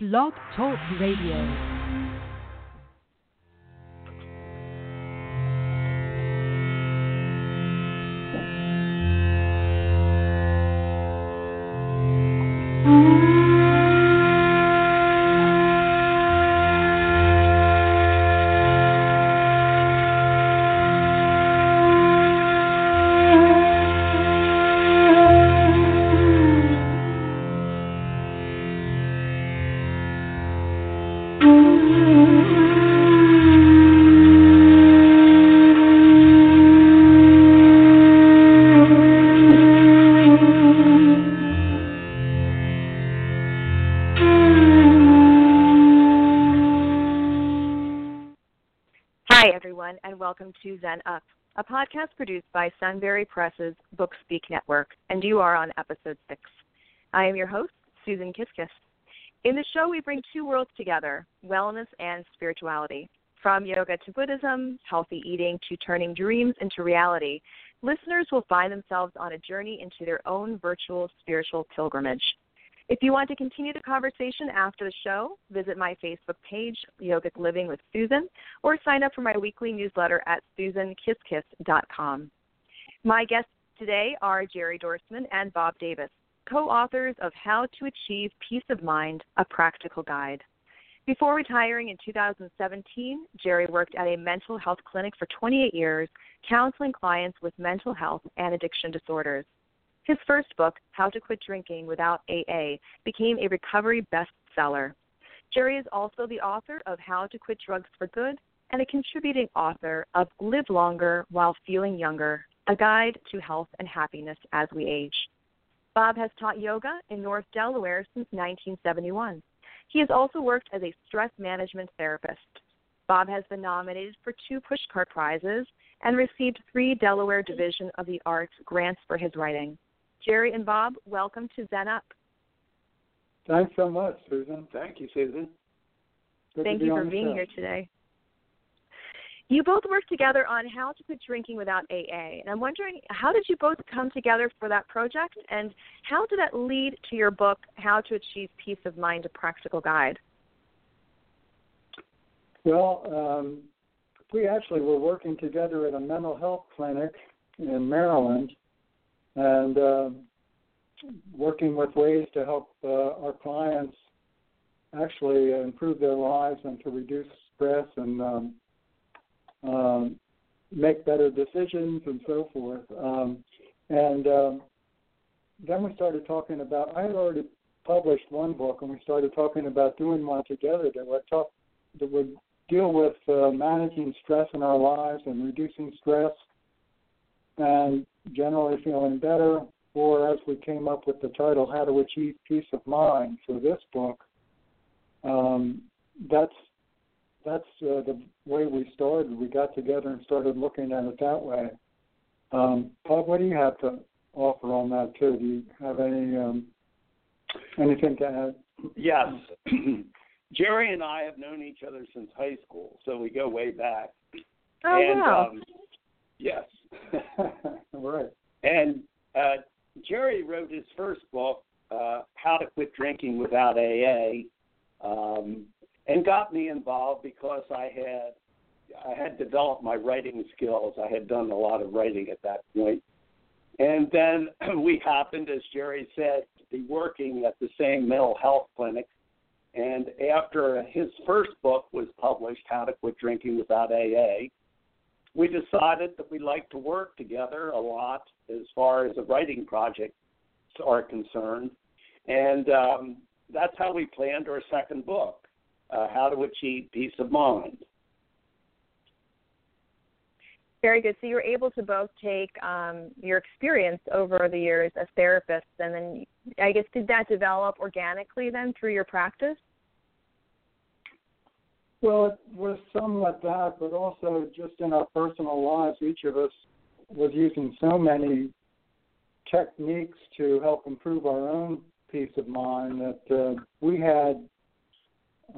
Blog Talk Radio. To Zen Up, a podcast produced by Sunbury Press's Book Speak Network, and you are on episode six. I am your host, Susan Kiskis. In the show, we bring two worlds together wellness and spirituality. From yoga to Buddhism, healthy eating to turning dreams into reality, listeners will find themselves on a journey into their own virtual spiritual pilgrimage. If you want to continue the conversation after the show, visit my Facebook page, Yogic Living with Susan, or sign up for my weekly newsletter at susankiskis.com. My guests today are Jerry Dorsman and Bob Davis, co authors of How to Achieve Peace of Mind A Practical Guide. Before retiring in 2017, Jerry worked at a mental health clinic for 28 years, counseling clients with mental health and addiction disorders. His first book, How to Quit Drinking Without AA, became a recovery bestseller. Jerry is also the author of How to Quit Drugs for Good and a contributing author of Live Longer While Feeling Younger A Guide to Health and Happiness as We Age. Bob has taught yoga in North Delaware since 1971. He has also worked as a stress management therapist. Bob has been nominated for two Pushcart Prizes and received three Delaware Division of the Arts grants for his writing. Jerry and Bob, welcome to Zen Up. Thanks so much, Susan. Thank you, Susan. Good Thank you for being show. here today. You both worked together on how to quit drinking without AA, and I'm wondering how did you both come together for that project, and how did that lead to your book, How to Achieve Peace of Mind: A Practical Guide? Well, um, we actually were working together at a mental health clinic in Maryland, and uh, working with ways to help uh, our clients actually improve their lives and to reduce stress and um, um, make better decisions and so forth. Um, and um, then we started talking about. I had already published one book, and we started talking about doing one together that would talk that would deal with uh, managing stress in our lives and reducing stress and generally feeling better. Or as we came up with the title, How to Achieve Peace of Mind for this book. Um, that's that's uh, the way we started. We got together and started looking at it that way. Um, Bob, what do you have to offer on that too? Do you have any um, anything to add? Yes. Jerry and I have known each other since high school, so we go way back. Oh and wow! um yes. right. and uh Jerry wrote his first book, uh, How to Quit Drinking Without AA, um, and got me involved because I had I had developed my writing skills. I had done a lot of writing at that point. And then we happened, as Jerry said, to be working at the same mental health clinic. And after his first book was published, How to Quit Drinking Without AA, we decided that we'd like to work together a lot as far as the writing projects are concerned. And um, that's how we planned our second book, uh, How to Achieve Peace of Mind. Very good. So you were able to both take um, your experience over the years as therapists, and then I guess did that develop organically then through your practice? Well, it was somewhat that, but also just in our personal lives, each of us was using so many techniques to help improve our own peace of mind that uh, we had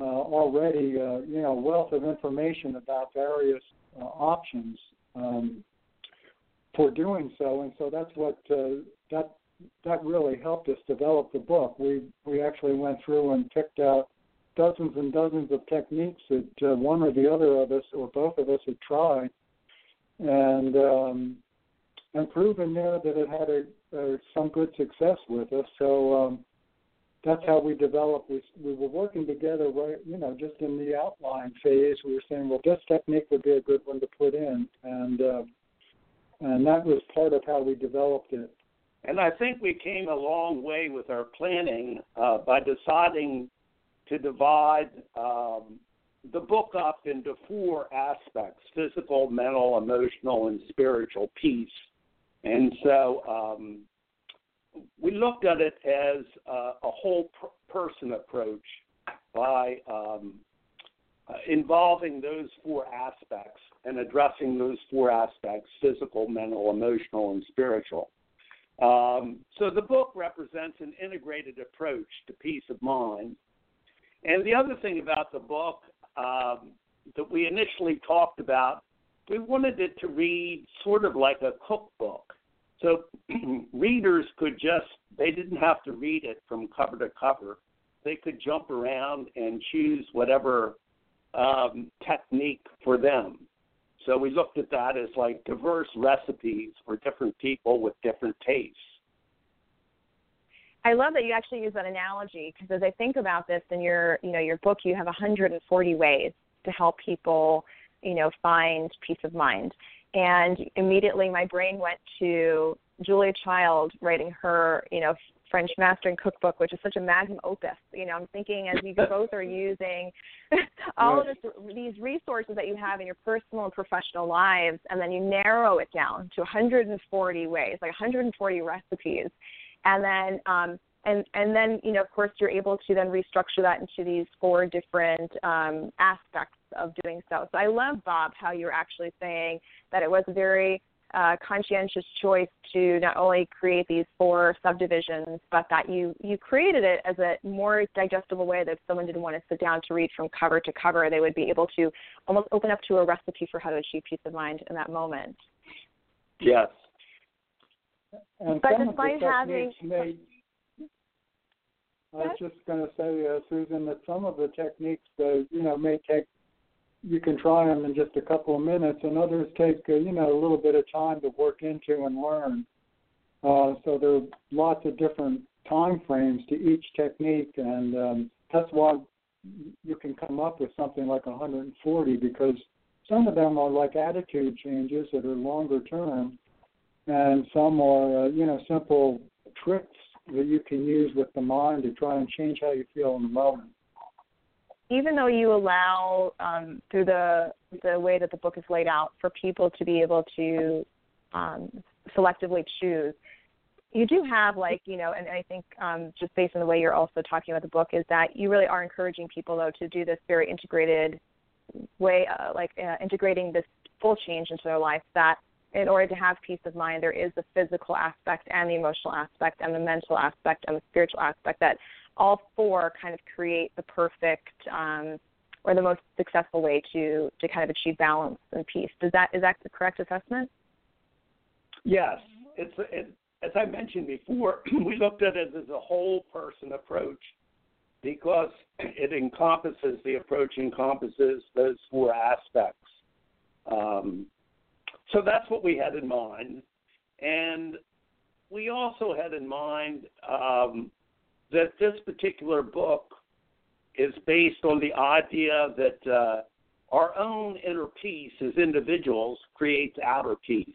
uh, already, uh, you know, wealth of information about various uh, options um, for doing so, and so that's what uh, that that really helped us develop the book. We we actually went through and picked out dozens and dozens of techniques that uh, one or the other of us or both of us had tried, and um, and proven there that it had a, a, some good success with us. So um, that's how we developed. We we were working together, right? You know, just in the outline phase. We were saying, well, this technique would be a good one to put in, and uh, and that was part of how we developed it. And I think we came a long way with our planning uh, by deciding to divide um, the book up into four aspects physical, mental, emotional, and spiritual peace. And so um, we looked at it as a, a whole per- person approach by um, involving those four aspects and addressing those four aspects physical, mental, emotional, and spiritual. Um, so the book represents an integrated approach to peace of mind. And the other thing about the book um, that we initially talked about, we wanted it to read sort of like a cookbook. So readers could just, they didn't have to read it from cover to cover. They could jump around and choose whatever um, technique for them. So we looked at that as like diverse recipes for different people with different tastes. I love that you actually use that analogy because as I think about this in your, you know, your book, you have 140 ways to help people, you know, find peace of mind. And immediately my brain went to Julia Child writing her, you know, French Mastering Cookbook, which is such a magnum opus. You know, I'm thinking as you both are using all right. of this, these resources that you have in your personal and professional lives, and then you narrow it down to 140 ways, like 140 recipes, and then um, and and then you know, of course, you're able to then restructure that into these four different um, aspects of doing so. So I love Bob how you're actually saying that it was a very uh, conscientious choice to not only create these four subdivisions, but that you you created it as a more digestible way that if someone didn't want to sit down to read from cover to cover, they would be able to almost open up to a recipe for how to achieve peace of mind in that moment. Yes. And but despite having may, I was just going to say, uh, Susan, that some of the techniques, uh, you know, may take you can try them in just a couple of minutes, and others take uh, you know a little bit of time to work into and learn. Uh, so there are lots of different time frames to each technique, and um, that's why you can come up with something like 140 because some of them are like attitude changes that are longer term, and some are uh, you know simple tricks that you can use with the mind to try and change how you feel in the moment even though you allow um, through the the way that the book is laid out for people to be able to um, selectively choose, you do have like you know, and I think um, just based on the way you're also talking about the book is that you really are encouraging people though to do this very integrated way, uh, like uh, integrating this full change into their life. That in order to have peace of mind, there is the physical aspect and the emotional aspect and the mental aspect and the spiritual aspect that all four kind of create the perfect um, or the most successful way to to kind of achieve balance and peace. Does that is that the correct assessment? Yes, it's it, as I mentioned before. We looked at it as a whole person approach because it encompasses the approach encompasses those four aspects. Um, so that's what we had in mind, and we also had in mind um, that this particular book is based on the idea that uh, our own inner peace as individuals creates outer peace.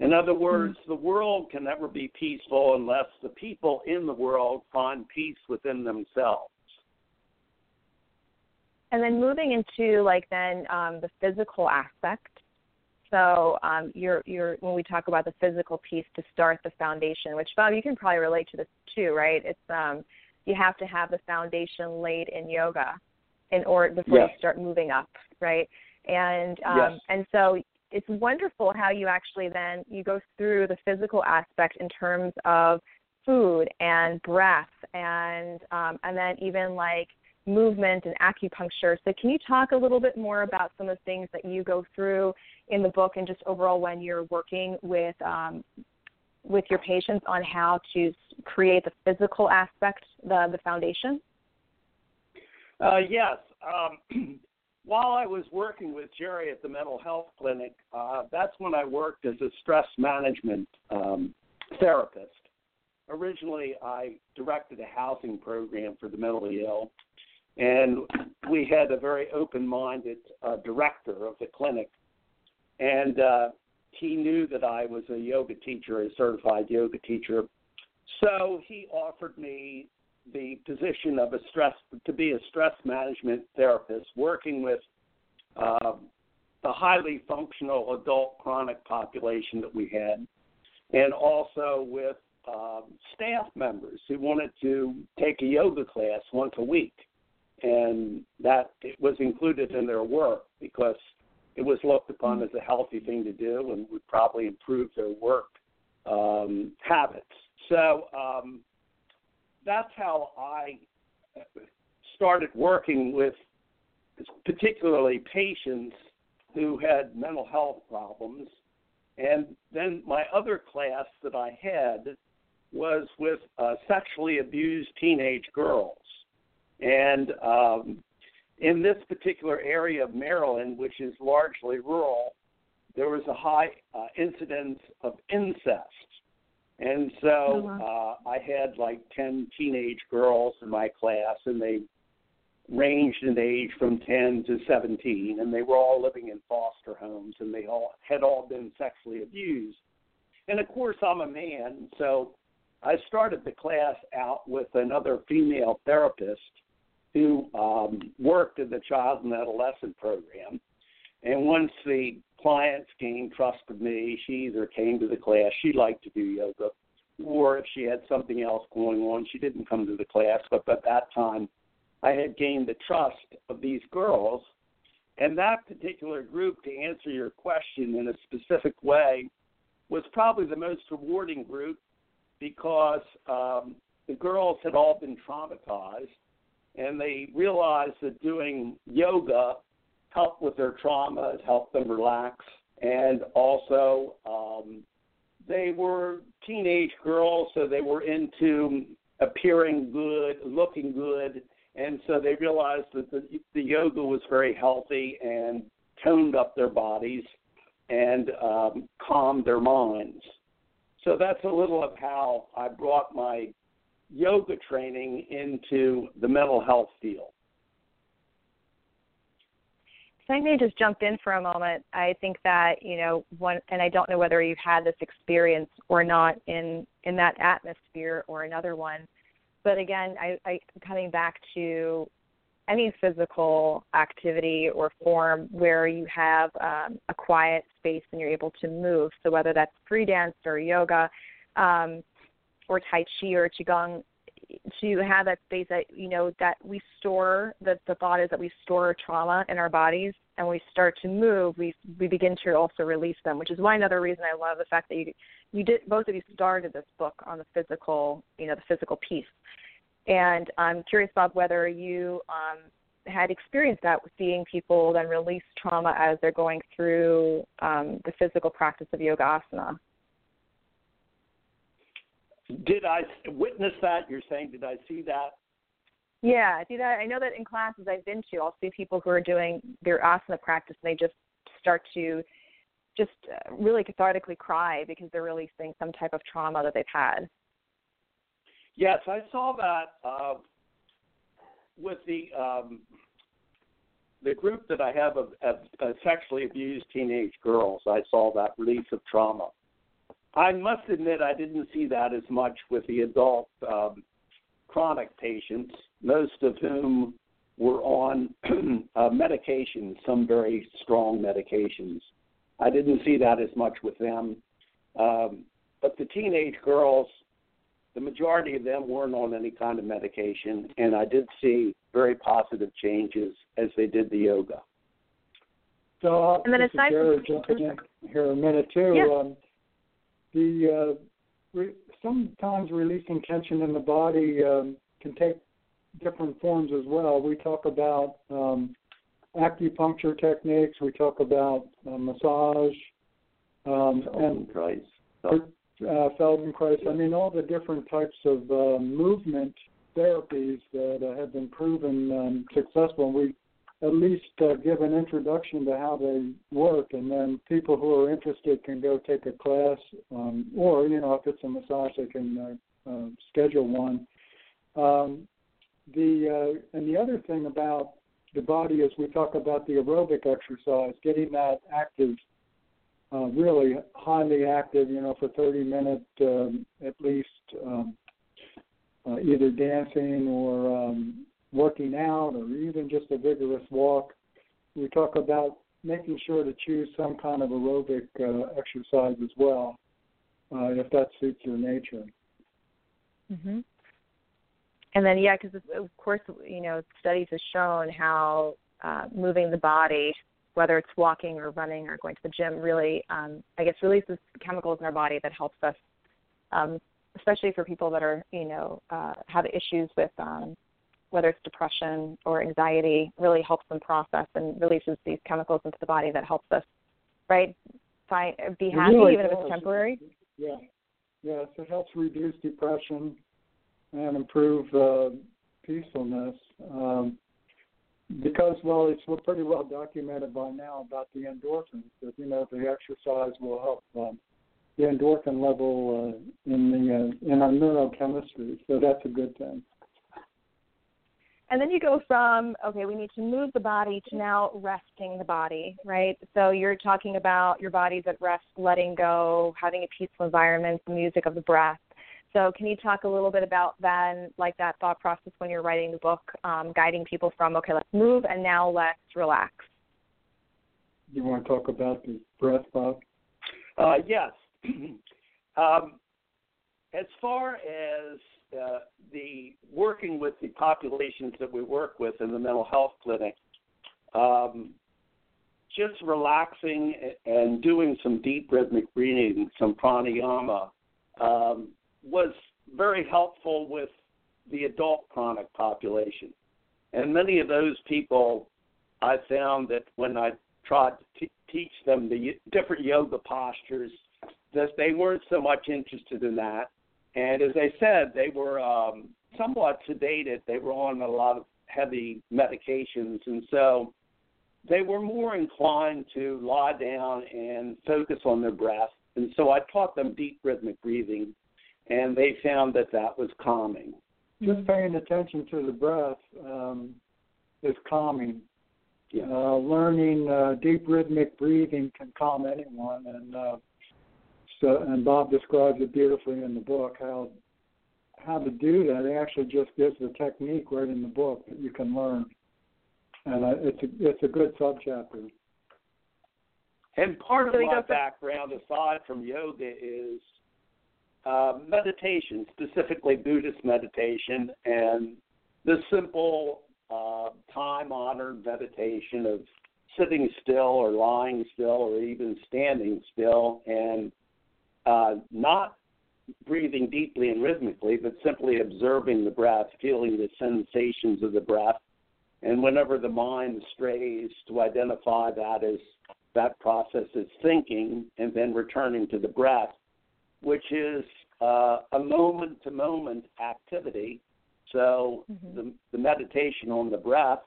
In other words, mm-hmm. the world can never be peaceful unless the people in the world find peace within themselves. And then moving into like then um, the physical aspect so um, you're, you're, when we talk about the physical piece to start the foundation, which Bob, you can probably relate to this too, right? It's um, you have to have the foundation laid in yoga in order before yes. you start moving up, right? And um, yes. and so it's wonderful how you actually then you go through the physical aspect in terms of food and breath and um, and then even like movement and acupuncture. So, can you talk a little bit more about some of the things that you go through in the book, and just overall when you're working with um, with your patients on how to create the physical aspect, the the foundation? Uh, yes. Um, while I was working with Jerry at the mental health clinic, uh, that's when I worked as a stress management um, therapist. Originally, I directed a housing program for the mentally ill, and we had a very open-minded uh, director of the clinic, and uh, he knew that I was a yoga teacher, a certified yoga teacher. So he offered me the position of a stress to be a stress management therapist, working with uh, the highly functional adult chronic population that we had, and also with um, staff members who wanted to take a yoga class once a week, and that it was included in their work because it was looked upon as a healthy thing to do and would probably improve their work um, habits. So um, that's how I started working with particularly patients who had mental health problems. And then my other class that I had was with uh, sexually abused teenage girls. And um, in this particular area of Maryland, which is largely rural, there was a high uh, incidence of incest. And so uh, I had like 10 teenage girls in my class, and they ranged in age from 10 to 17, and they were all living in foster homes, and they all had all been sexually abused. And of course, I'm a man, so I started the class out with another female therapist who um, worked in the child and adolescent program. And once the clients gained trust with me, she either came to the class, she liked to do yoga, or if she had something else going on, she didn't come to the class. But at that time, I had gained the trust of these girls. And that particular group, to answer your question in a specific way, was probably the most rewarding group because um, the girls had all been traumatized and they realized that doing yoga helped with their traumas, helped them relax, and also um, they were teenage girls, so they were into appearing good, looking good, and so they realized that the, the yoga was very healthy and toned up their bodies and um, calmed their minds. So that's a little of how I brought my yoga training into the mental health field. So I may just jump in for a moment. I think that you know one, and I don't know whether you've had this experience or not in in that atmosphere or another one. But again, I, I coming back to any physical activity or form where you have um, a quiet space and you're able to move. So whether that's free dance or yoga, um, or tai chi or qigong, to have that space that you know that we store the the thought is that we store trauma in our bodies and we start to move we we begin to also release them which is why another reason i love the fact that you you did both of you started this book on the physical you know the physical piece. And i'm curious bob whether you um had experienced that with seeing people then release trauma as they're going through um, the physical practice of yoga asana did I witness that? You're saying, did I see that? Yeah, I see that. I know that in classes I've been to, I'll see people who are doing their asana practice and they just start to just uh, really cathartically cry because they're releasing some type of trauma that they've had. Yes, I saw that uh, with the um, the group that I have of, of, of sexually abused teenage girls. I saw that release of trauma. I must admit I didn't see that as much with the adult um, chronic patients, most of whom were on uh, medications, some very strong medications. I didn't see that as much with them. Um, but the teenage girls, the majority of them weren't on any kind of medication, and I did see very positive changes as they did the yoga. So, uh, and then aside from jumping here a minute too. Yeah. Um, the uh, re- sometimes releasing tension in the body um, can take different forms as well. We talk about um, acupuncture techniques. We talk about uh, massage um, and uh, Feldenkrais. I mean, all the different types of uh, movement therapies that uh, have been proven um, successful. And we at least uh, give an introduction to how they work, and then people who are interested can go take a class, um, or you know, if it's a massage, they can uh, uh, schedule one. Um, the uh, and the other thing about the body is we talk about the aerobic exercise, getting that active, uh, really highly active, you know, for 30 minutes um, at least, um, uh, either dancing or um, working out or even just a vigorous walk. We talk about making sure to choose some kind of aerobic uh, exercise as well, uh, if that suits your nature. Mm-hmm. And then, yeah, because of course, you know, studies have shown how uh, moving the body, whether it's walking or running or going to the gym, really, um, I guess, releases chemicals in our body that helps us, um, especially for people that are, you know, uh, have issues with um, whether it's depression or anxiety, really helps them process and releases these chemicals into the body that helps us, right, find be happy really even does. if it's temporary. Yeah, yes, it helps reduce depression and improve uh, peacefulness. Um, because well, it's pretty well documented by now about the endorphins that you know the exercise will help um, the endorphin level uh, in the uh, in our neurochemistry. So that's a good thing. And then you go from, okay, we need to move the body to now resting the body, right? So you're talking about your body's at rest, letting go, having a peaceful environment, the music of the breath. So can you talk a little bit about then, like that thought process when you're writing the book, um, guiding people from, okay, let's move and now let's relax? You want to talk about the breath, Bob? Uh, yes. um, as far as uh, the working with the populations that we work with in the mental health clinic, um, just relaxing and doing some deep rhythmic breathing, some pranayama, um, was very helpful with the adult chronic population. And many of those people, I found that when I tried to t- teach them the different yoga postures, that they weren't so much interested in that. And as I said, they were um, somewhat sedated. They were on a lot of heavy medications, and so they were more inclined to lie down and focus on their breath. And so I taught them deep rhythmic breathing, and they found that that was calming. Just paying attention to the breath um, is calming. Yeah. Uh, learning uh, deep rhythmic breathing can calm anyone, and uh, so and Bob describes it beautifully in the book how how to do that. He actually just gives the technique right in the book that you can learn, and uh, it's a it's a good subchapter. And part of my background, aside from yoga, is uh, meditation, specifically Buddhist meditation, and the simple, uh, time honored meditation of sitting still or lying still or even standing still and uh, not breathing deeply and rhythmically, but simply observing the breath, feeling the sensations of the breath. And whenever the mind strays, to identify that as that process is thinking and then returning to the breath, which is uh, a moment to moment activity. So Mhm. the, the meditation on the breath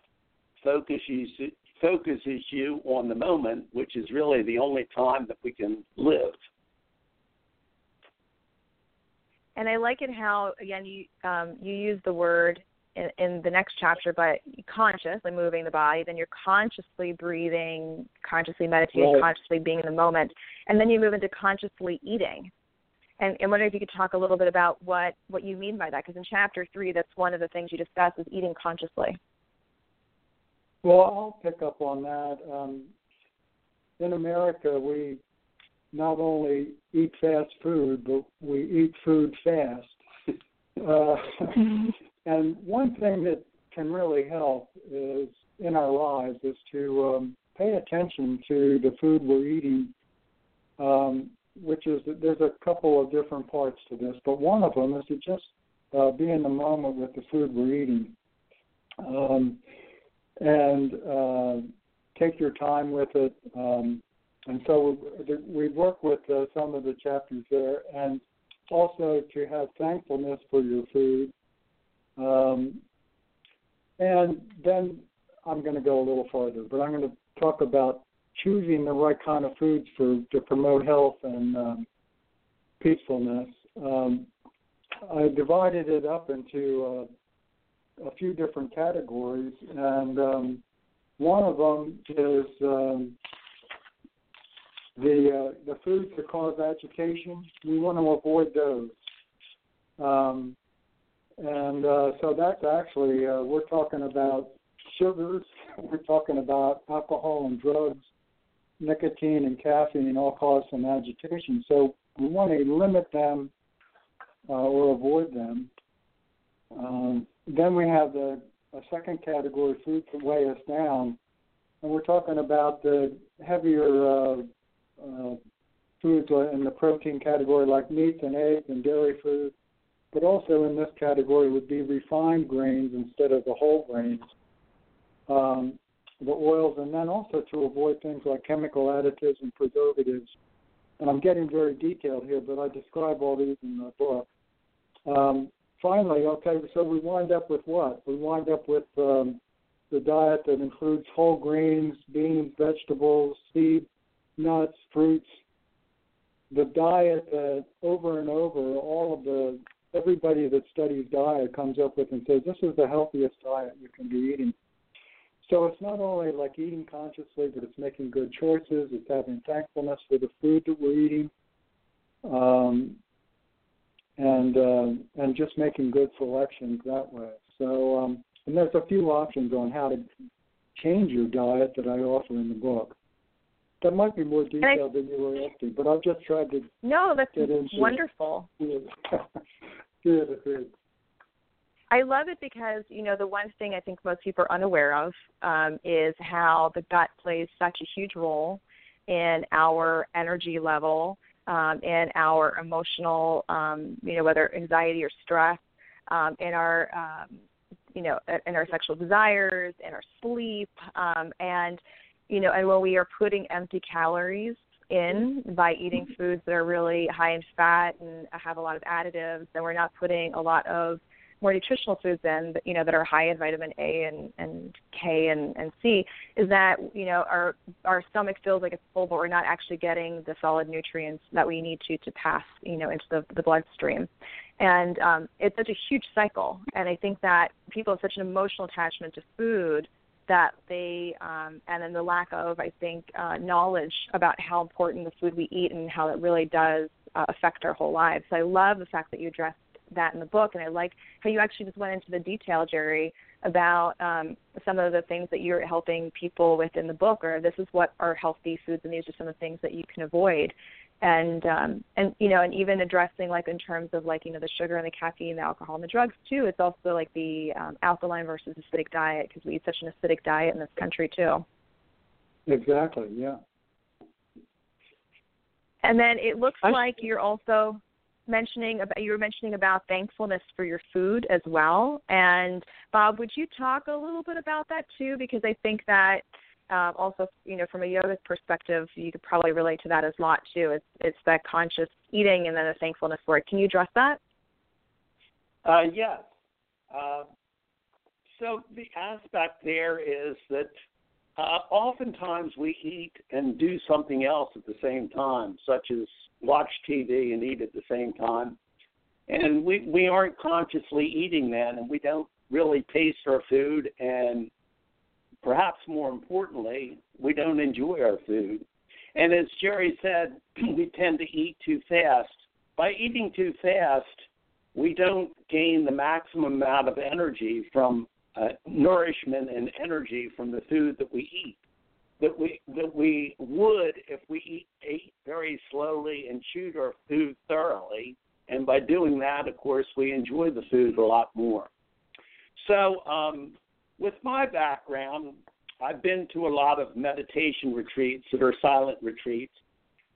focuses focuses you on the moment, which is really the only time that we can live. And I like it how again you um, you use the word in, in the next chapter, but consciously moving the body, then you're consciously breathing, consciously meditating, Right. consciously being in the moment, and then you move into consciously eating. And I wonder if you could talk a little bit about what what you mean by that, because in chapter three, that's one of the things you discuss is eating consciously. Well, I'll pick up on that. Um, in America, we not only eat fast food, but we eat food fast. uh, and one thing that can really help is in our lives is to um, pay attention to the food we're eating. Um, which is that there's a couple of different parts to this, but one of them is to just uh, be in the moment with the food we're eating. Um, and uh, take your time with it. Um, and so we've worked with uh, some of the chapters there, and also to have thankfulness for your food, Um, and then I'm going to go a little farther, but I'm going to talk about choosing the right kind of foods for to promote health and um, peacefulness. Um, I divided it up into uh, a few different categories, and um, one of them is um, the uh, the foods that cause agitation. We want to avoid those. Um, and uh, so that's actually uh, we're talking about sugars, we're talking about alcohol and drugs, nicotine and caffeine all cause some agitation. So we want to limit them uh, or avoid them. Um, then we have the a second category, foods that weigh us down, and we're talking about the heavier uh, foods in the protein category, like meats and eggs and dairy foods. But also in this category would be refined grains instead of the whole grains, um, the oils, and then also to avoid things like chemical additives and preservatives. And I'm getting very detailed here, but I describe all these in the book. Um, finally, okay, so we wind up with what? We wind up with um, the diet that includes whole grains, beans, vegetables, seeds, nuts, fruits. The diet that over and over, all of the everybody that studies diet comes up with and says this is the healthiest diet you can be eating. So it's not only like eating consciously, but it's making good choices. It's having thankfulness for the food that we're eating. Um, and uh, and just making good selections that way. So um, and there's a few options on how to change your diet that I offer in the book. That might be more detailed I, than you were asking, but I've just tried to no, that's get into wonderful. Good, good. I love it because you know the one thing I think most people are unaware of um, is how the gut plays such a huge role in our energy level um, in our emotional, um, you know, whether anxiety or stress, um, in our, um, you know, in our sexual desires, in our sleep, um, and you know, and when we are putting empty calories in by eating foods that are really high in fat and have a lot of additives, then we're not putting a lot of more nutritional foods in you know that are high in vitamin A and and K and and C is that you know our our stomach feels like it's full but we're not actually getting the solid nutrients that we need to to pass you know into the the bloodstream. And um it's such a huge cycle and I think that people have such an emotional attachment to food that they um and then the lack of I think uh knowledge about how important the food we eat and how it really does uh, affect our whole lives. So I love the fact that you addressed that in the book, and I like how you actually just went into the detail, Jerry, about um, some of the things that you're helping people with in the book, or this is what are healthy foods, and these are some of the things that you can avoid, and um, and you know, and even addressing like in terms of like you know the sugar and the caffeine, the alcohol, and the drugs too. It's also like the um, alkaline versus acidic diet because we eat such an acidic diet in this country too. Exactly. Yeah. And then it looks I, like you're also mentioning about you were mentioning about thankfulness for your food as well. And Bob, would you talk a little bit about that too? Because I think that um, also, you know, from a yoga perspective, you could probably relate to that as lot too. It's it's that conscious eating and then the thankfulness for it. Can you address that? Uh, yes. Uh, so the aspect there is that uh, oftentimes we eat and do something else at the same time, such as watch TV and eat at the same time. And we, we aren't consciously eating then, and we don't really taste our food, and perhaps more importantly, we don't enjoy our food. And as Jerry said, we tend to eat too fast. By eating too fast, we don't gain the maximum amount of energy from uh, nourishment and energy from the food that we eat that we that we would if we eat ate very slowly and chewed our food thoroughly. And by doing that, of course, we enjoy the food a lot more. So, um, with my background, I've been to a lot of meditation retreats that are silent retreats,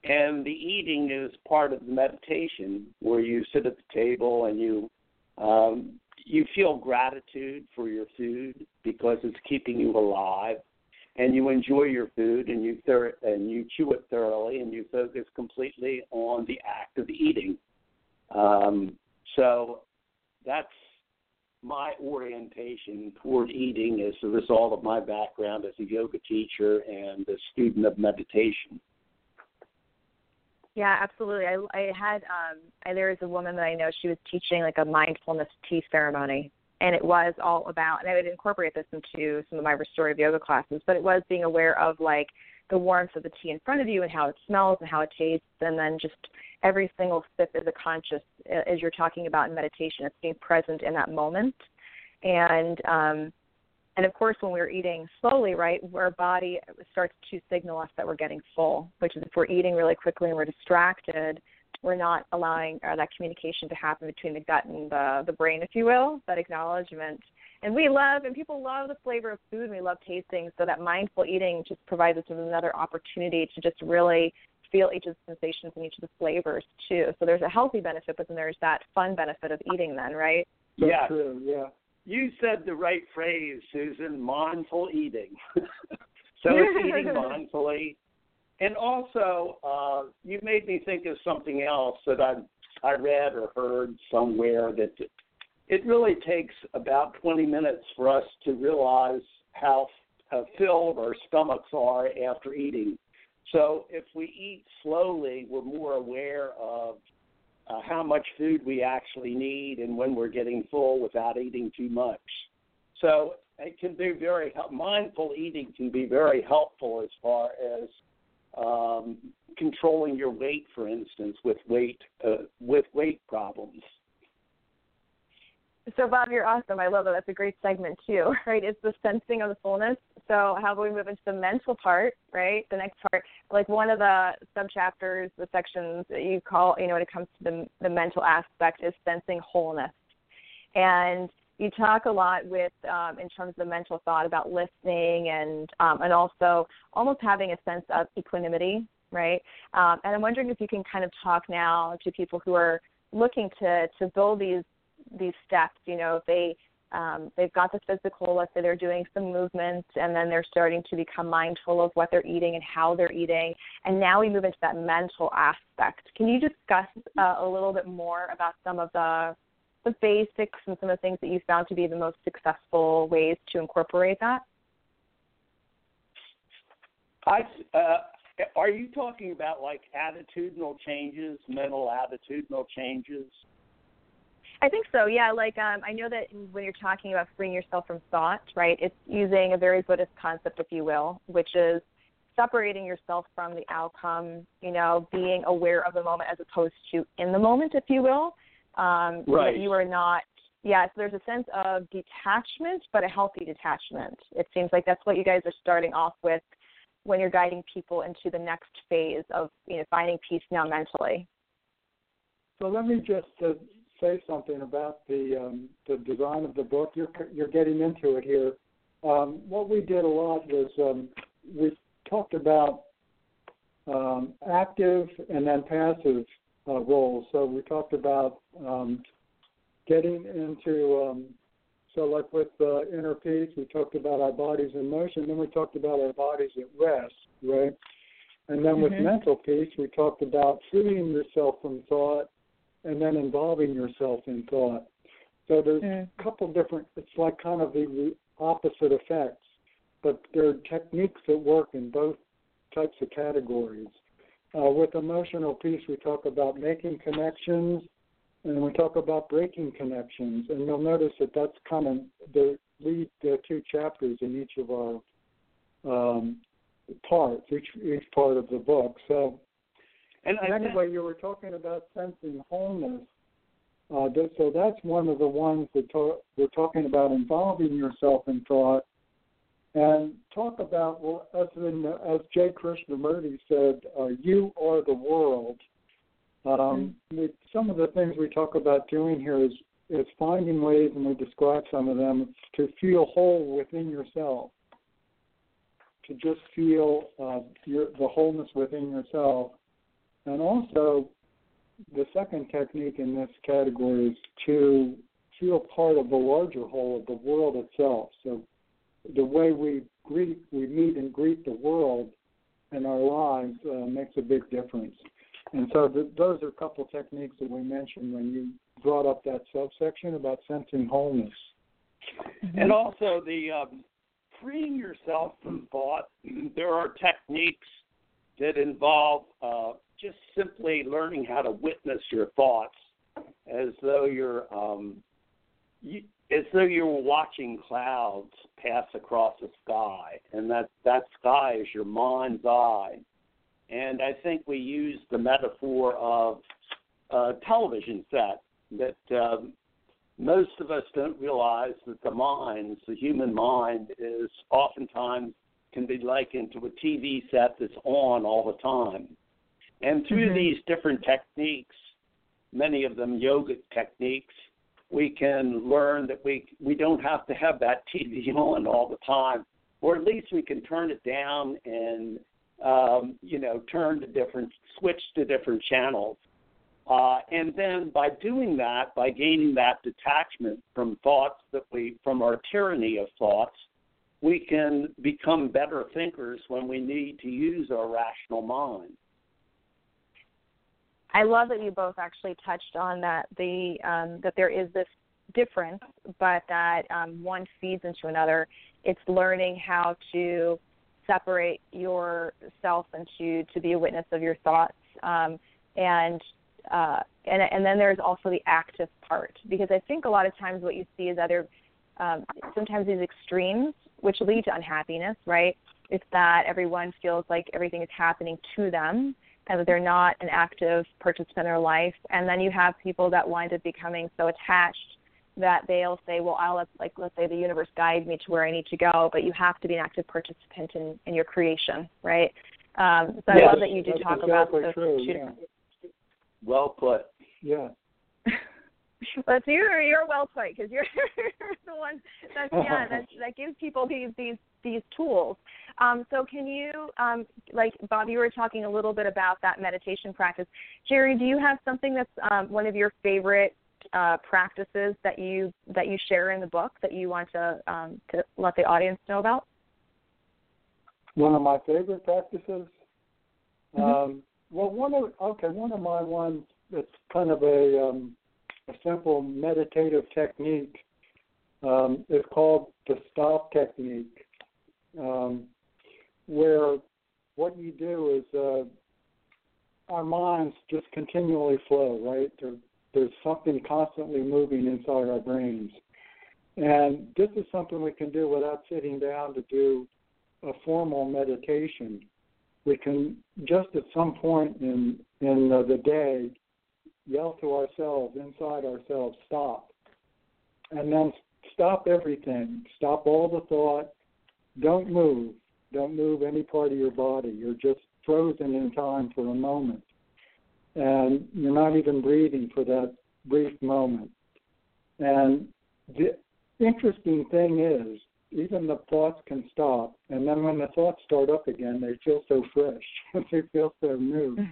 and the eating is part of the meditation where you sit at the table and you um, you feel gratitude for your food because it's keeping you alive and you enjoy your food and you thir- and you chew it thoroughly and you focus completely on the act of eating. Um, so that's my orientation toward eating as a result of my background as a yoga teacher and a student of meditation. Yeah, absolutely. I I had um I, there was a woman that I know she was teaching like a mindfulness tea ceremony and it was all about and I would incorporate this into some of my restorative yoga classes, but it was being aware of like the warmth of the tea in front of you and how it smells and how it tastes and then just every single sip is a conscious as you're talking about in meditation it's being present in that moment. And um and of course when we're eating slowly right our body starts to signal us that we're getting full which is if we're eating really quickly and we're distracted we're not allowing uh, that communication to happen between the gut and the the brain if you will that acknowledgement and we love and people love the flavor of food and we love tasting so that mindful eating just provides us with another opportunity to just really feel each of the sensations and each of the flavors too so there's a healthy benefit but then there's that fun benefit of eating then right So Yeah. true, yeah. You said the right phrase, Susan, mindful eating. so it's eating mindfully. And also, uh, you made me think of something else that I I read or heard somewhere that it really takes about 20 minutes for us to realize how uh, filled our stomachs are after eating. So if we eat slowly, we're more aware of uh, how much food we actually need and when we're getting full without eating too much. So it can be very mindful eating can be very helpful as far as um, controlling your weight, for instance, with weight uh, with weight problems. So Bob, you're awesome. I love that. That's a great segment too, right? It's the sensing of the fullness. So how about we move into the mental part, right? The next part, like one of the sub chapters, the sections that you call, you know, when it comes to the the mental aspect is sensing wholeness, and you talk a lot with um, in terms of the mental thought about listening and um, and also almost having a sense of equanimity, right? Um, and I'm wondering if you can kind of talk now to people who are looking to to build these these steps. You know, they um, they've got the physical, let's say they're doing some movements, and then they're starting to become mindful of what they're eating and how they're eating. And now we move into that mental aspect. Can you discuss uh, a little bit more about some of the the basics and some of the things that you found to be the most successful ways to incorporate that? I uh, are you talking about like attitudinal changes, mental attitudinal changes? I think so. Yeah, like um, I know that when you're talking about freeing yourself from thought, right? It's using a very Buddhist concept, if you will, which is separating yourself from the outcome. You know, being aware of the moment as opposed to in the moment, if you will. Um, Right. That you are not. Yeah, so there's a sense of detachment, but a healthy detachment. It seems like that's what you guys are starting off with when you're guiding people into the next phase of you know finding peace now mentally. So let me just uh, say something about the um, the design of the book. You're you're getting into it here. Um, what we did a lot was um, we talked about um, active and then passive uh, roles. So we talked about um, getting into um, so like with uh, inner peace, we talked about our bodies in motion. Then we talked about our bodies at rest, right? And then with Mhm. mental peace, we talked about freeing yourself from thought and then involving yourself in thought. So there's Mm. a couple different. It's like kind of the opposite effects, but there are techniques that work in both types of categories. Uh, with emotional peace, we talk about making connections, and we talk about breaking connections. And you'll notice that that's kind of the lead uh, two chapters in each of our um, parts, each each part of the book. So And I anyway, you were talking about sensing wholeness. Uh, so that's one of the ones that to- we're talking about involving yourself in thought, and talk about well, as in as J. Krishnamurti said, uh, "You are the world." Um, we, some of the things we talk about doing here is is finding ways, and we describe some of them, to feel whole within yourself, to just feel uh, your, the wholeness within yourself, and also the second technique in this category is to feel part of the larger whole of the world itself. So the way we greet, we meet and greet the world in our lives uh, makes a big difference. And so th those are a couple techniques that we mentioned when you brought up that subsection about sensing wholeness. Mm-hmm. And also the um, freeing yourself from thought. There are techniques that involve uh, just simply learning how to witness your thoughts as though you're um, you, as though you were watching clouds pass across the sky, and that that sky is your mind's eye. And I think we use the metaphor of a television set that um, most of us don't realize that the mind, the human mind, is oftentimes can be likened to a TV set that's on all the time. And through mm-hmm. these different techniques, many of them yoga techniques, we can learn that we we don't have to have that TV on all the time, or at least we can turn it down and um, you know turn to different switch to different channels. Uh, and then by doing that, by gaining that detachment from thoughts that we from our tyranny of thoughts, we can become better thinkers when we need to use our rational mind. I love that you both actually touched on that the um, that there is this difference, but that um, one feeds into another. It's learning how to separate yourself and to to be a witness of your thoughts, um, and uh, and and then there's also the active part because I think a lot of times what you see is other um, sometimes these extremes which lead to unhappiness, right? It's that everyone feels like everything is happening to them and that they're not an active participant in their life. And then you have people that wind up becoming so attached that they'll say, well, I'll let, like let's say the universe guide me to where I need to go, but you have to be an active participant in, in your creation, right? Um, so yes, I love that you do talk exactly about those true, two. Yeah. Well put. Yeah. but you're you're well put because you're the one that yeah that that gives people these these these tools. Um, so can you um, like Bob, you were talking a little bit about that meditation practice. Jerry, do you have something that's um, one of your favorite uh, practices that you that you share in the book that you want to um, to let the audience know about? One of my favorite practices. Mm-hmm. Um, well, one of okay, one of my ones that's kind of a um, a simple meditative technique um, is called the stop technique, um, where what you do is uh, our minds just continually flow, right? There, there's something constantly moving inside our brains. And this is something we can do without sitting down to do a formal meditation. We can just at some point in in uh, the day yell to ourselves, inside ourselves, stop. And then stop everything. Stop all the thought. Don't move. Don't move any part of your body. You're just frozen in time for a moment. And you're not even breathing for that brief moment. And the interesting thing is, even the thoughts can stop, and then when the thoughts start up again, they feel so fresh. they feel so new.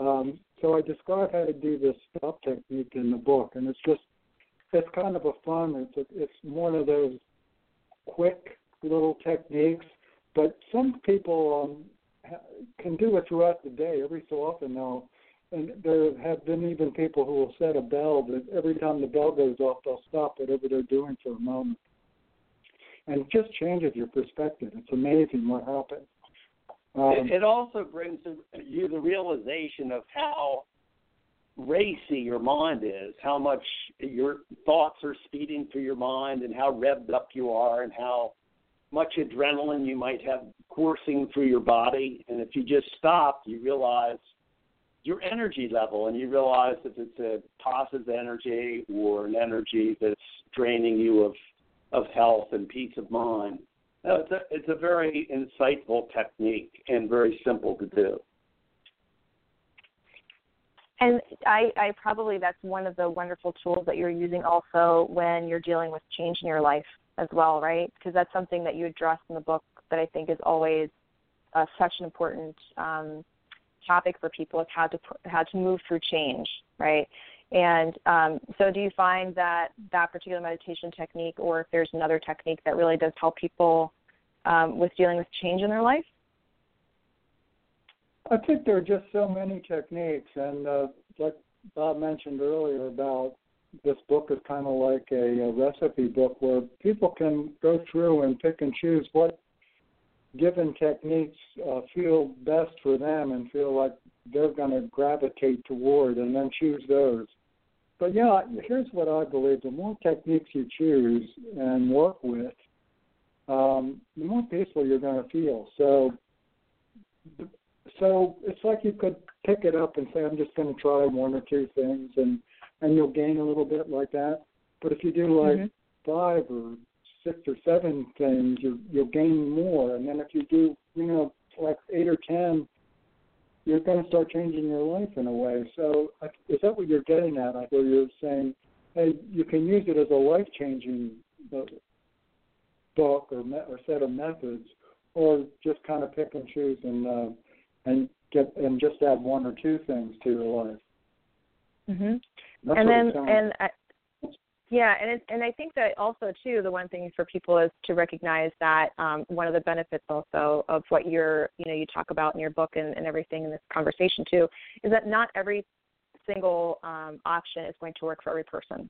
Um, so I describe how to do this stop technique in the book, and it's just it's kind of a fun. It's a, it's one of those quick little techniques, but some people um, can do it throughout the day. Every so often they'll, and there have been even people who will set a bell that every time the bell goes off, they'll stop whatever they're doing for a moment, and it just changes your perspective. It's amazing what happens. Um, it, it also brings you the realization of how racy your mind is, how much your thoughts are speeding through your mind, and how revved up you are, and how much adrenaline you might have coursing through your body. And if you just stop, you realize your energy level, and you realize if it's a positive energy or an energy that's draining you of of health and peace of mind. No, it's a it's a very insightful technique and very simple to do. And I, I probably that's one of the wonderful tools that you're using also when you're dealing with change in your life as well, right? Because that's something that you address in the book that I think is always uh, such an important um, topic for people is how to how to move through change, right? And um, so, do you find that that particular meditation technique, or if there's another technique that really does help people um, with dealing with change in their life? I think there are just so many techniques, and uh, like Bob mentioned earlier about this book is kind of like a, a recipe book where people can go through and pick and choose what given techniques uh, feel best for them and feel like they're going to gravitate toward and then choose those. But yeah, here's what I believe: the more techniques you choose and work with, um, the more peaceful you're going to feel. So, so it's like you could pick it up and say, "I'm just going to try one or two things," and and you'll gain a little bit like that. But if you do like mm-hmm. five or six or seven things, you you'll gain more. And then if you do, you know, like eight or ten, you're going to start changing your life in a way. So is that what you're getting at? Like where you're saying, hey, you can use it as a life changing book or me- or set of methods, or just kind of pick and choose and uh, and get and just add one or two things to your life. Mhm. And then and I, yeah, and it, and I think that also too the one thing for people is to recognize that um, one of the benefits also of what you're you know you talk about in your book and, and everything in this conversation too is that not every single um, option is going to work for every person,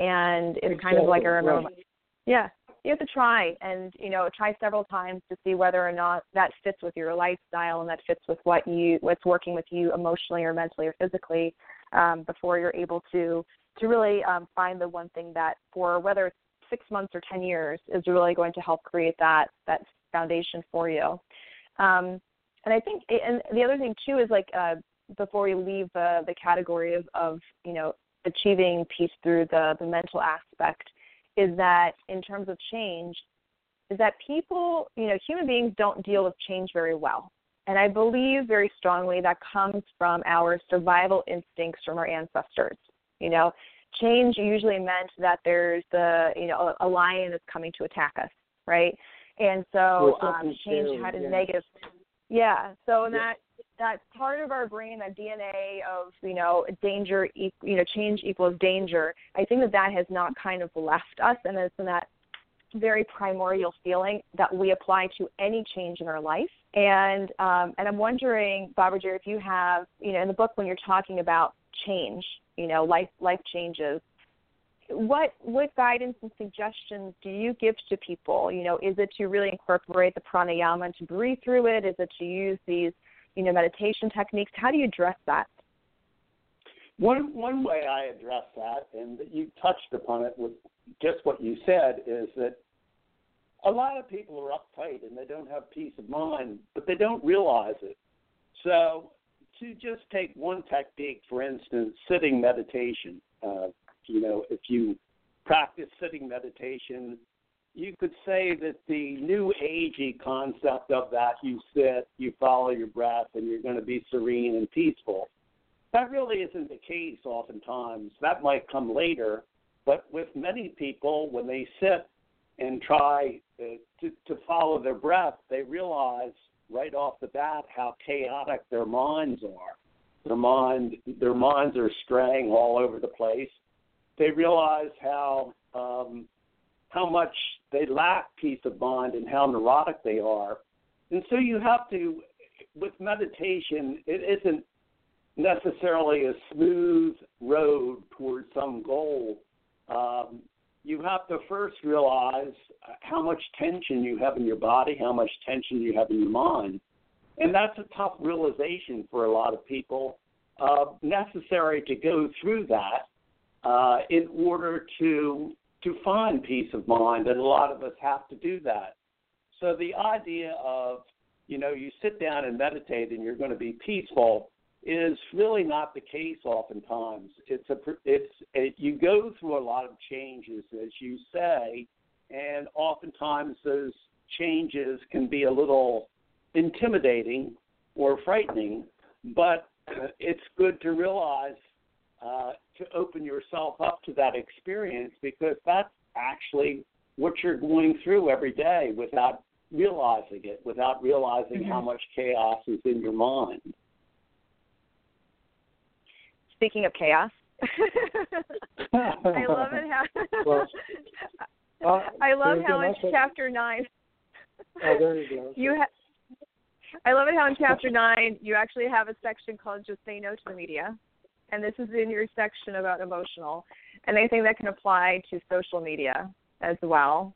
and it's exactly. kind of like a. Right. Yeah, you have to try and you know try several times to see whether or not that fits with your lifestyle and that fits with what you what's working with you emotionally or mentally or physically um, before you're able to to really um, find the one thing that for whether it's six months or ten years is really going to help create that that foundation for you. Um, and I think, and the other thing too is like uh, before we leave the the category of, of you know achieving peace through the the mental aspect, is that in terms of change, is that people, you know, human beings don't deal with change very well. And I believe very strongly that comes from our survival instincts from our ancestors. You know, change usually meant that there's the you know a, lion is coming to attack us, right? And so um, change had a yeah. negative. Yeah. So yeah. that that part of our brain, that DNA of you know danger, you know change equals danger. I think that that has not kind of left us, and it's in that very primordial feeling that we apply to any change in our life. And um, and I'm wondering, Jerry, if you have you know in the book when you're talking about change, you know, life life changes. What what guidance and suggestions do you give to people? You know, is it to really incorporate the pranayama and to breathe through it? Is it to use these, you know, meditation techniques? How do you address that? One one way I address that, and that you touched upon it with just what you said, is that a lot of people are uptight and they don't have peace of mind, but they don't realize it. So to just take one technique, for instance, sitting meditation. Uh, you know, if you practice sitting meditation, you could say that the new agey concept of that you sit, you follow your breath, and you're going to be serene and peaceful. That really isn't the case oftentimes. That might come later, but with many people, when they sit and try uh, to, to follow their breath, they realize right off the bat how chaotic their minds are. Their mind, their minds are straying all over the place. They realize how um, how much they lack peace of mind and how neurotic they are. And so you have to, with meditation, it isn't necessarily a smooth road towards some goal. Um, you have to first realize how much tension you have in your body, how much tension you have in your mind. And that's a tough realization for a lot of people, uh, necessary to go through that uh, in order to to find peace of mind, and a lot of us have to do that. So the idea of you know you sit down and meditate and you're going to be peaceful is really not the case oftentimes. It's a it's it, you go through a lot of changes as you say, and oftentimes those changes can be a little intimidating or frightening, but it's good to realize uh, to open yourself up to that experience because that's actually what you're going through every day without realizing it, without realizing mm-hmm. how much chaos is in your mind. Speaking of chaos, I love it how well, uh, I love how in chapter nine. Oh, there you go. You have I love it how in chapter nine you actually have a section called "Just Say No to the Media," and this is in your section about emotional. and I think that can apply to social media as well.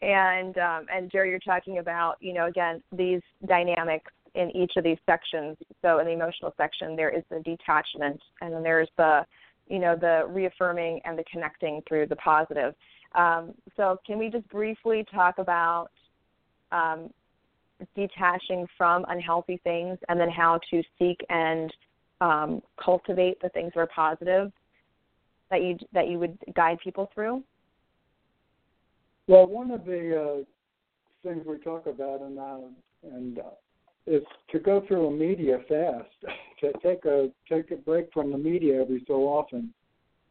And um, and Jerry, you're talking about you know again these dynamics in each of these sections. So in the emotional section, there is the detachment, and then there's the you know the reaffirming and the connecting through the positive. Um, so can we just briefly talk about um, detaching from unhealthy things, and then how to seek and um, cultivate the things that are positive that you that you would guide people through? Well, one of the uh, things we talk about and uh, and uh, is to go through a media fast, to take a take a break from the media every so often.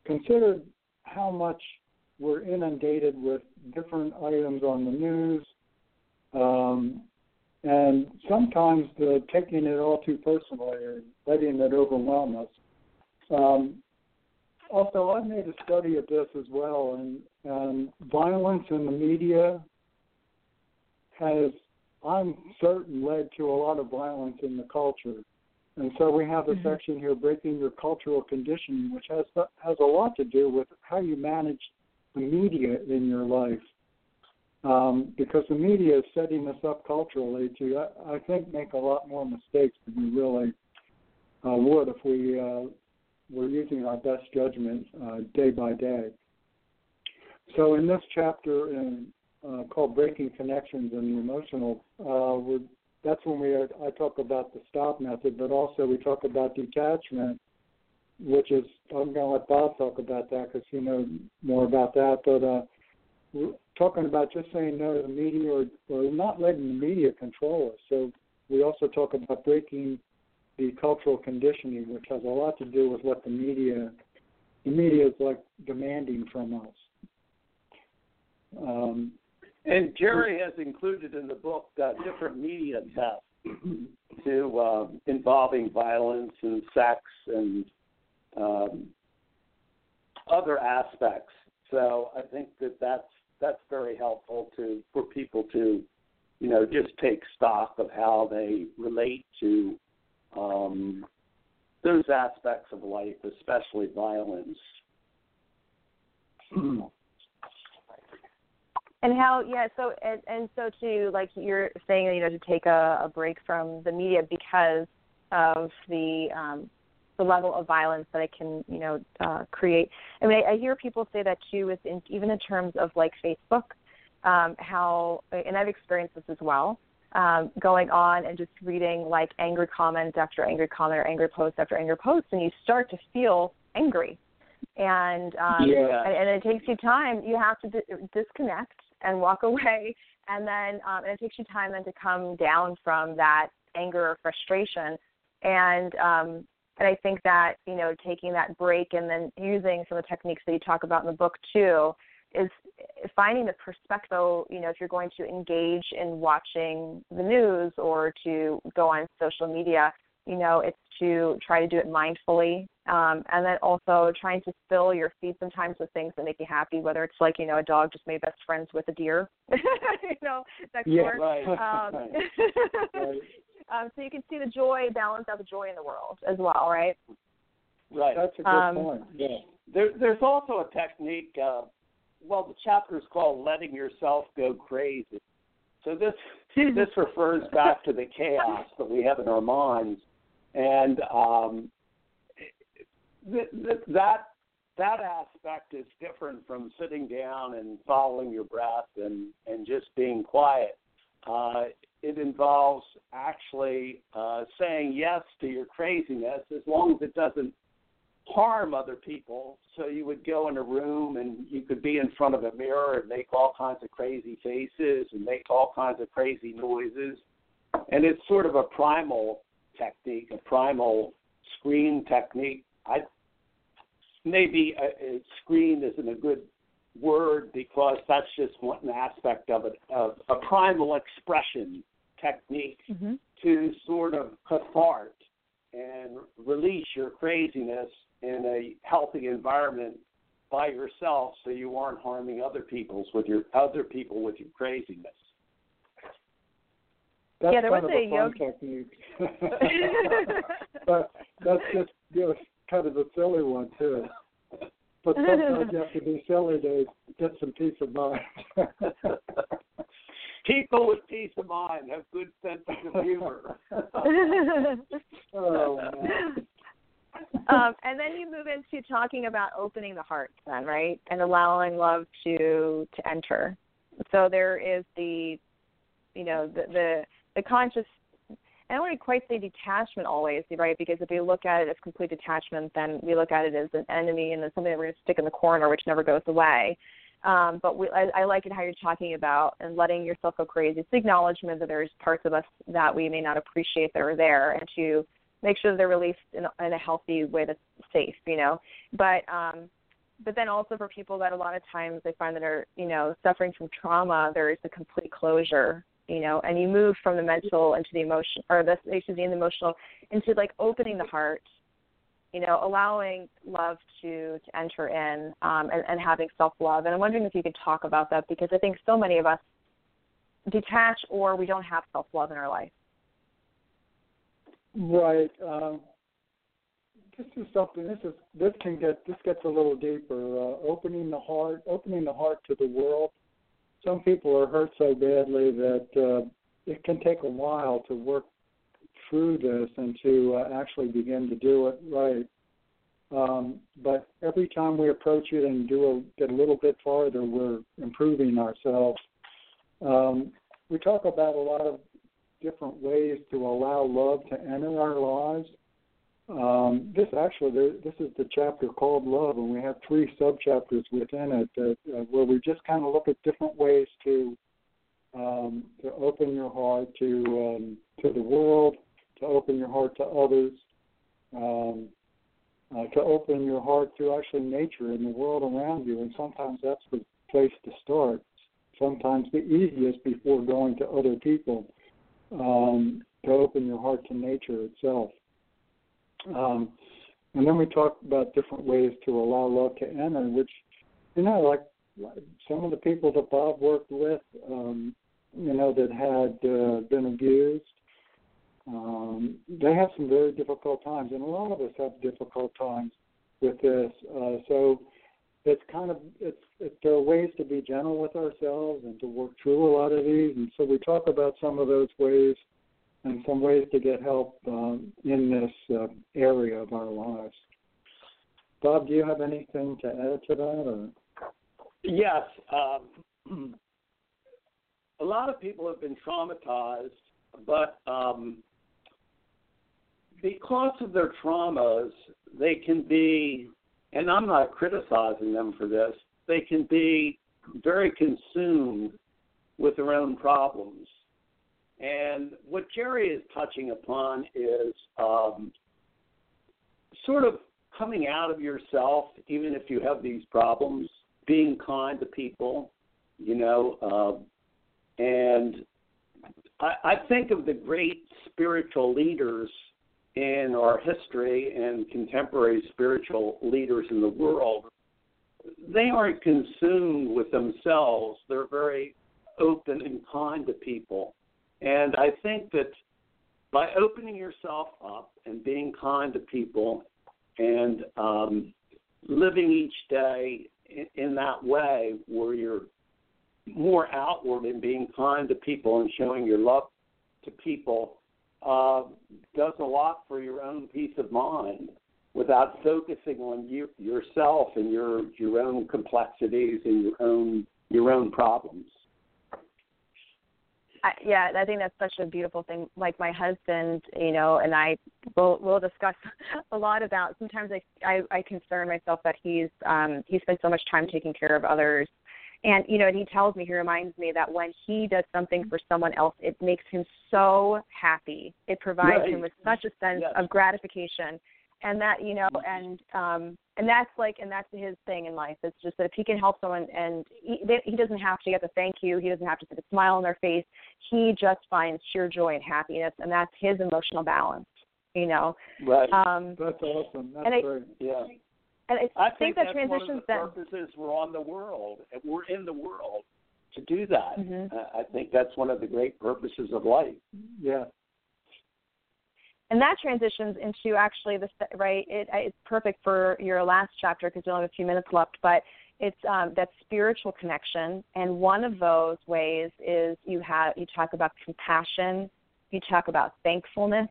Consider how much we're inundated with different items on the news, um, and sometimes the taking it all too personally or letting it overwhelm us. Um, also, I made a study of this as well, and, and violence in the media has, I'm certain, led to a lot of violence in the culture. And so we have a mm-hmm. section here, breaking your cultural conditioning, which has has a lot to do with how you manage the media in your life. Um, because the media is setting us up culturally to, I, I think, make a lot more mistakes than we really uh, would if we uh, were using our best judgment uh, day by day. So in this chapter in, uh, called Breaking Connections and Emotional, uh, that's when we are, I talk about the stop method, but also we talk about detachment, which is I'm going to let Bob talk about that because he knows more about that. But uh, we're talking about just saying no to the media or, or not letting the media control us. So we also talk about breaking the cultural conditioning, which has a lot to do with what the media the media is like demanding from us. Um, and Jerry has included in the book uh, different media tests to uh, involving violence and sex and um, other aspects. So I think that that's that's very helpful to for people to, you know, just take stock of how they relate to um, those aspects of life, especially violence. and how yeah so and, and so too like you're saying you know to take a, a break from the media because of the um the level of violence that it can you know uh create i mean i, I hear people say that too with in, even in terms of like facebook um how and i've experienced this as well um, going on and just reading like angry comments after angry comment or angry post after angry post, and you start to feel angry. And um, yeah. and, and it takes you time. You have to di- disconnect and walk away, and then um, and it takes you time then to come down from that anger or frustration. And um, and I think that you know taking that break and then using some of the techniques that you talk about in the book too is finding the perspective, you know, if you're going to engage in watching the news or to go on social media, you know, it's to try to do it mindfully. Um, and then also trying to fill your feed sometimes with things that make you happy, whether it's like, you know, a dog just made best friends with a deer, you know, next yeah, door. Right. Um, right. um, so you can see the joy, balance out the joy in the world as well, right? Right. That's a good um, point. Yeah. There, there's also a technique uh, well, the chapter is called "Letting Yourself Go Crazy." So this this refers back to the chaos that we have in our minds, and um, th- th- that that aspect is different from sitting down and following your breath and and just being quiet. Uh, it involves actually uh, saying yes to your craziness as long as it doesn't harm other people. So you would go in a room and you could be in front of a mirror and make all kinds of crazy faces and make all kinds of crazy noises. And it's sort of a primal technique, a primal scream technique. I maybe a, a scream isn't a good word because that's just one aspect of it, of a primal expression technique mm-hmm. to sort of cathartic and release your craziness in a healthy environment by yourself so you aren't harming other people's with your other people with your craziness. That's yeah, there kind was of a, a fun yoga technique. but that's just you know, kind of a silly one too. but sometimes you have to be silly to get some peace of mind. People with peace of mind have good senses of humor. oh man. um, and then you move into talking about opening the heart, then, right, and allowing love to to enter. So there is the, you know, the the, the conscious. I don't want to quite say detachment always, right? Because if we look at it as complete detachment, then we look at it as an enemy and then something that we're going to stick in the corner, which never goes away. Um, but we, I, I like it how you're talking about and letting yourself go crazy. It's acknowledgement that there's parts of us that we may not appreciate that are there, and to make sure that they're released in, in a healthy way that's safe, you know. But um, but then also for people that a lot of times they find that are you know suffering from trauma, there is a complete closure, you know, and you move from the mental into the emotion or the excuse me, the emotional into like opening the heart, you know, allowing love to to enter in um, and, and having self love. And I'm wondering if you could talk about that because I think so many of us detach or we don't have self love in our life. Right. Um, this is something. This is this can get this gets a little deeper. Uh, opening the heart, opening the heart to the world. Some people are hurt so badly that uh, it can take a while to work through this and to uh, actually begin to do it right. Um, but every time we approach it and do a, get a little bit farther, we're improving ourselves. Um, we talk about a lot of different ways to allow love to enter our lives. Um, this actually, this is the chapter called Love, and we have three subchapters within it that, uh, where we just kind of look at different ways to um, to open your heart to um, to the world, to open your heart to others, um, uh, to open your heart to actually nature and the world around you. And sometimes that's the place to start. Sometimes the easiest before going to other people um, to open your heart to nature itself. Um, and then we talk about different ways to allow love to enter, which, you know, like some of the people that Bob worked with, um, you know, that had uh, been abused, um, they have some very difficult times, and a lot of us have difficult times with this. Uh, so it's kind of it's, it's there are ways to be gentle with ourselves and to work through a lot of these, and so we talk about some of those ways and some ways to get help um, in this uh, area of our lives. Bob, do you have anything to add to that? Or? Yes. Um, a lot of people have been traumatized, but um, because of their traumas, they can be, and I'm not criticizing them for this, they can be very consumed with their own problems. And what Jerry is touching upon is um, sort of coming out of yourself, even if you have these problems, being kind to people, you know, uh, and I, I think of the great spiritual leaders in our history and contemporary spiritual leaders in the world, they aren't consumed with themselves. They're very open and kind to people. And I think that by opening yourself up and being kind to people and um, living each day in, in that way where you're more outward in being kind to people and showing your love to people uh, does a lot for your own peace of mind without focusing on you yourself and your your own complexities and your own your own problems. I, yeah, I think that's such a beautiful thing. Like my husband, you know, and I will will discuss a lot about. Sometimes I I, I concern myself that he's um he spends so much time taking care of others and you know, and he tells me, he reminds me that when he does something for someone else, it makes him so happy. It provides right. him with such a sense yes. of gratification, and that you know, and um, and that's like, and that's his thing in life. It's just that if he can help someone, and he, they, he doesn't have to get the thank you, he doesn't have to put a smile on their face. He just finds sheer joy and happiness, and that's his emotional balance. You know. Right. Um, That's awesome. That's and I. Yeah. And I, I think, think that that's transitions one of the then. purposes we're on the world. and We're in the world to do that. Mhm. Uh, I think that's one of the great purposes of life. Yeah. And that transitions into actually the right. It, it's perfect for your last chapter because we only have a few minutes left, but it's um, that spiritual connection, and one of those ways is you have you talk about compassion, you talk about thankfulness,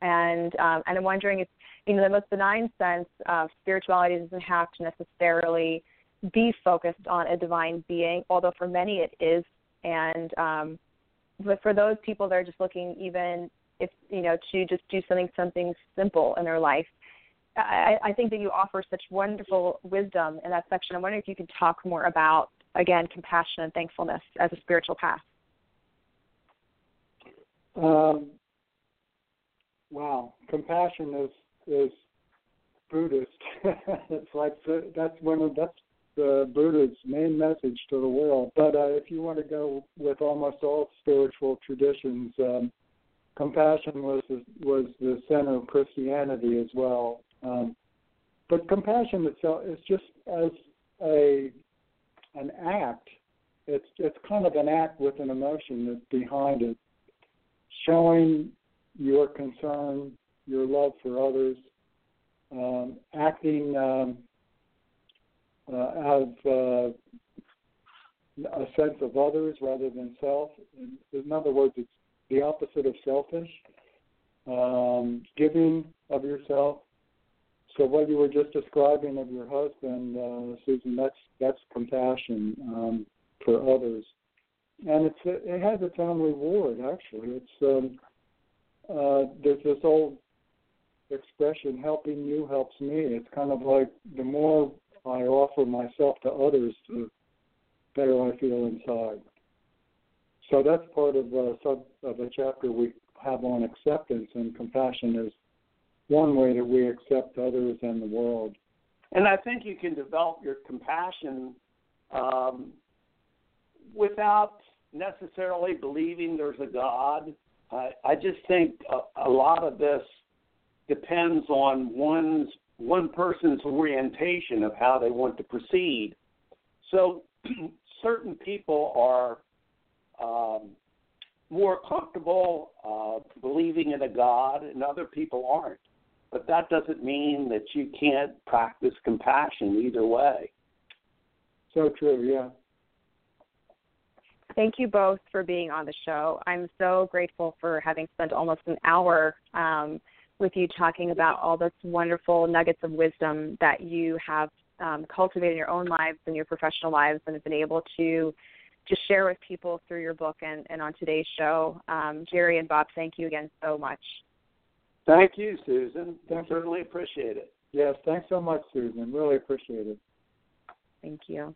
and um, and I'm wondering if you know the most benign sense of spirituality doesn't have to necessarily be focused on a divine being, although for many it is, and um, but for those people that are just looking even if you know to just do something something simple in their life I, I think that you offer such wonderful wisdom in that section. I'm wondering if you could talk more about, again, compassion and thankfulness as a spiritual path. Um, wow, compassion is is Buddhist. it's like the, that's one of that's the Buddha's main message to the world. But uh, if you want to go with almost all spiritual traditions, um, compassion was was the center of Christianity as well. Um, but compassion itself is just as a an act. It's it's kind of an act with an emotion that's behind it, showing your concern, your love for others, um, acting um, uh, out of uh, a sense of others rather than self. In, in other words, it's the opposite of selfish. Um, giving of yourself, so what you were just describing of your husband, uh, Susan, that's that's compassion um, for others, and it's it has its own reward. Actually, it's um, uh, there's this old expression, "Helping you helps me." It's kind of like the more I offer myself to others, the better I feel inside. So that's part of a sub of a chapter we have on acceptance and compassion is one way that we accept others and the world. And I think you can develop your compassion um, without necessarily believing there's a God. I, I just think a, a lot of this depends on one's one person's orientation of how they want to proceed. So certain people are um, more comfortable uh, believing in a God, and other people aren't. But that doesn't mean that you can't practice compassion either way. So true, yeah. Thank you both for being on the show. I'm so grateful for having spent almost an hour um, with you talking about all those wonderful nuggets of wisdom that you have um, cultivated in your own lives and your professional lives and have been able to just share with people through your book and, and on today's show. Um, Jerry and Bob, thank you again so much. Thank you, Susan. I certainly appreciate it. Yes, thanks so much, Susan. Really appreciate it. Thank you.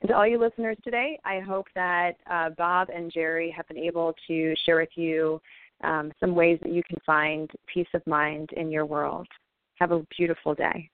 And to all you listeners today, I hope that uh, Bob and Jerry have been able to share with you um, some ways that you can find peace of mind in your world. Have a beautiful day.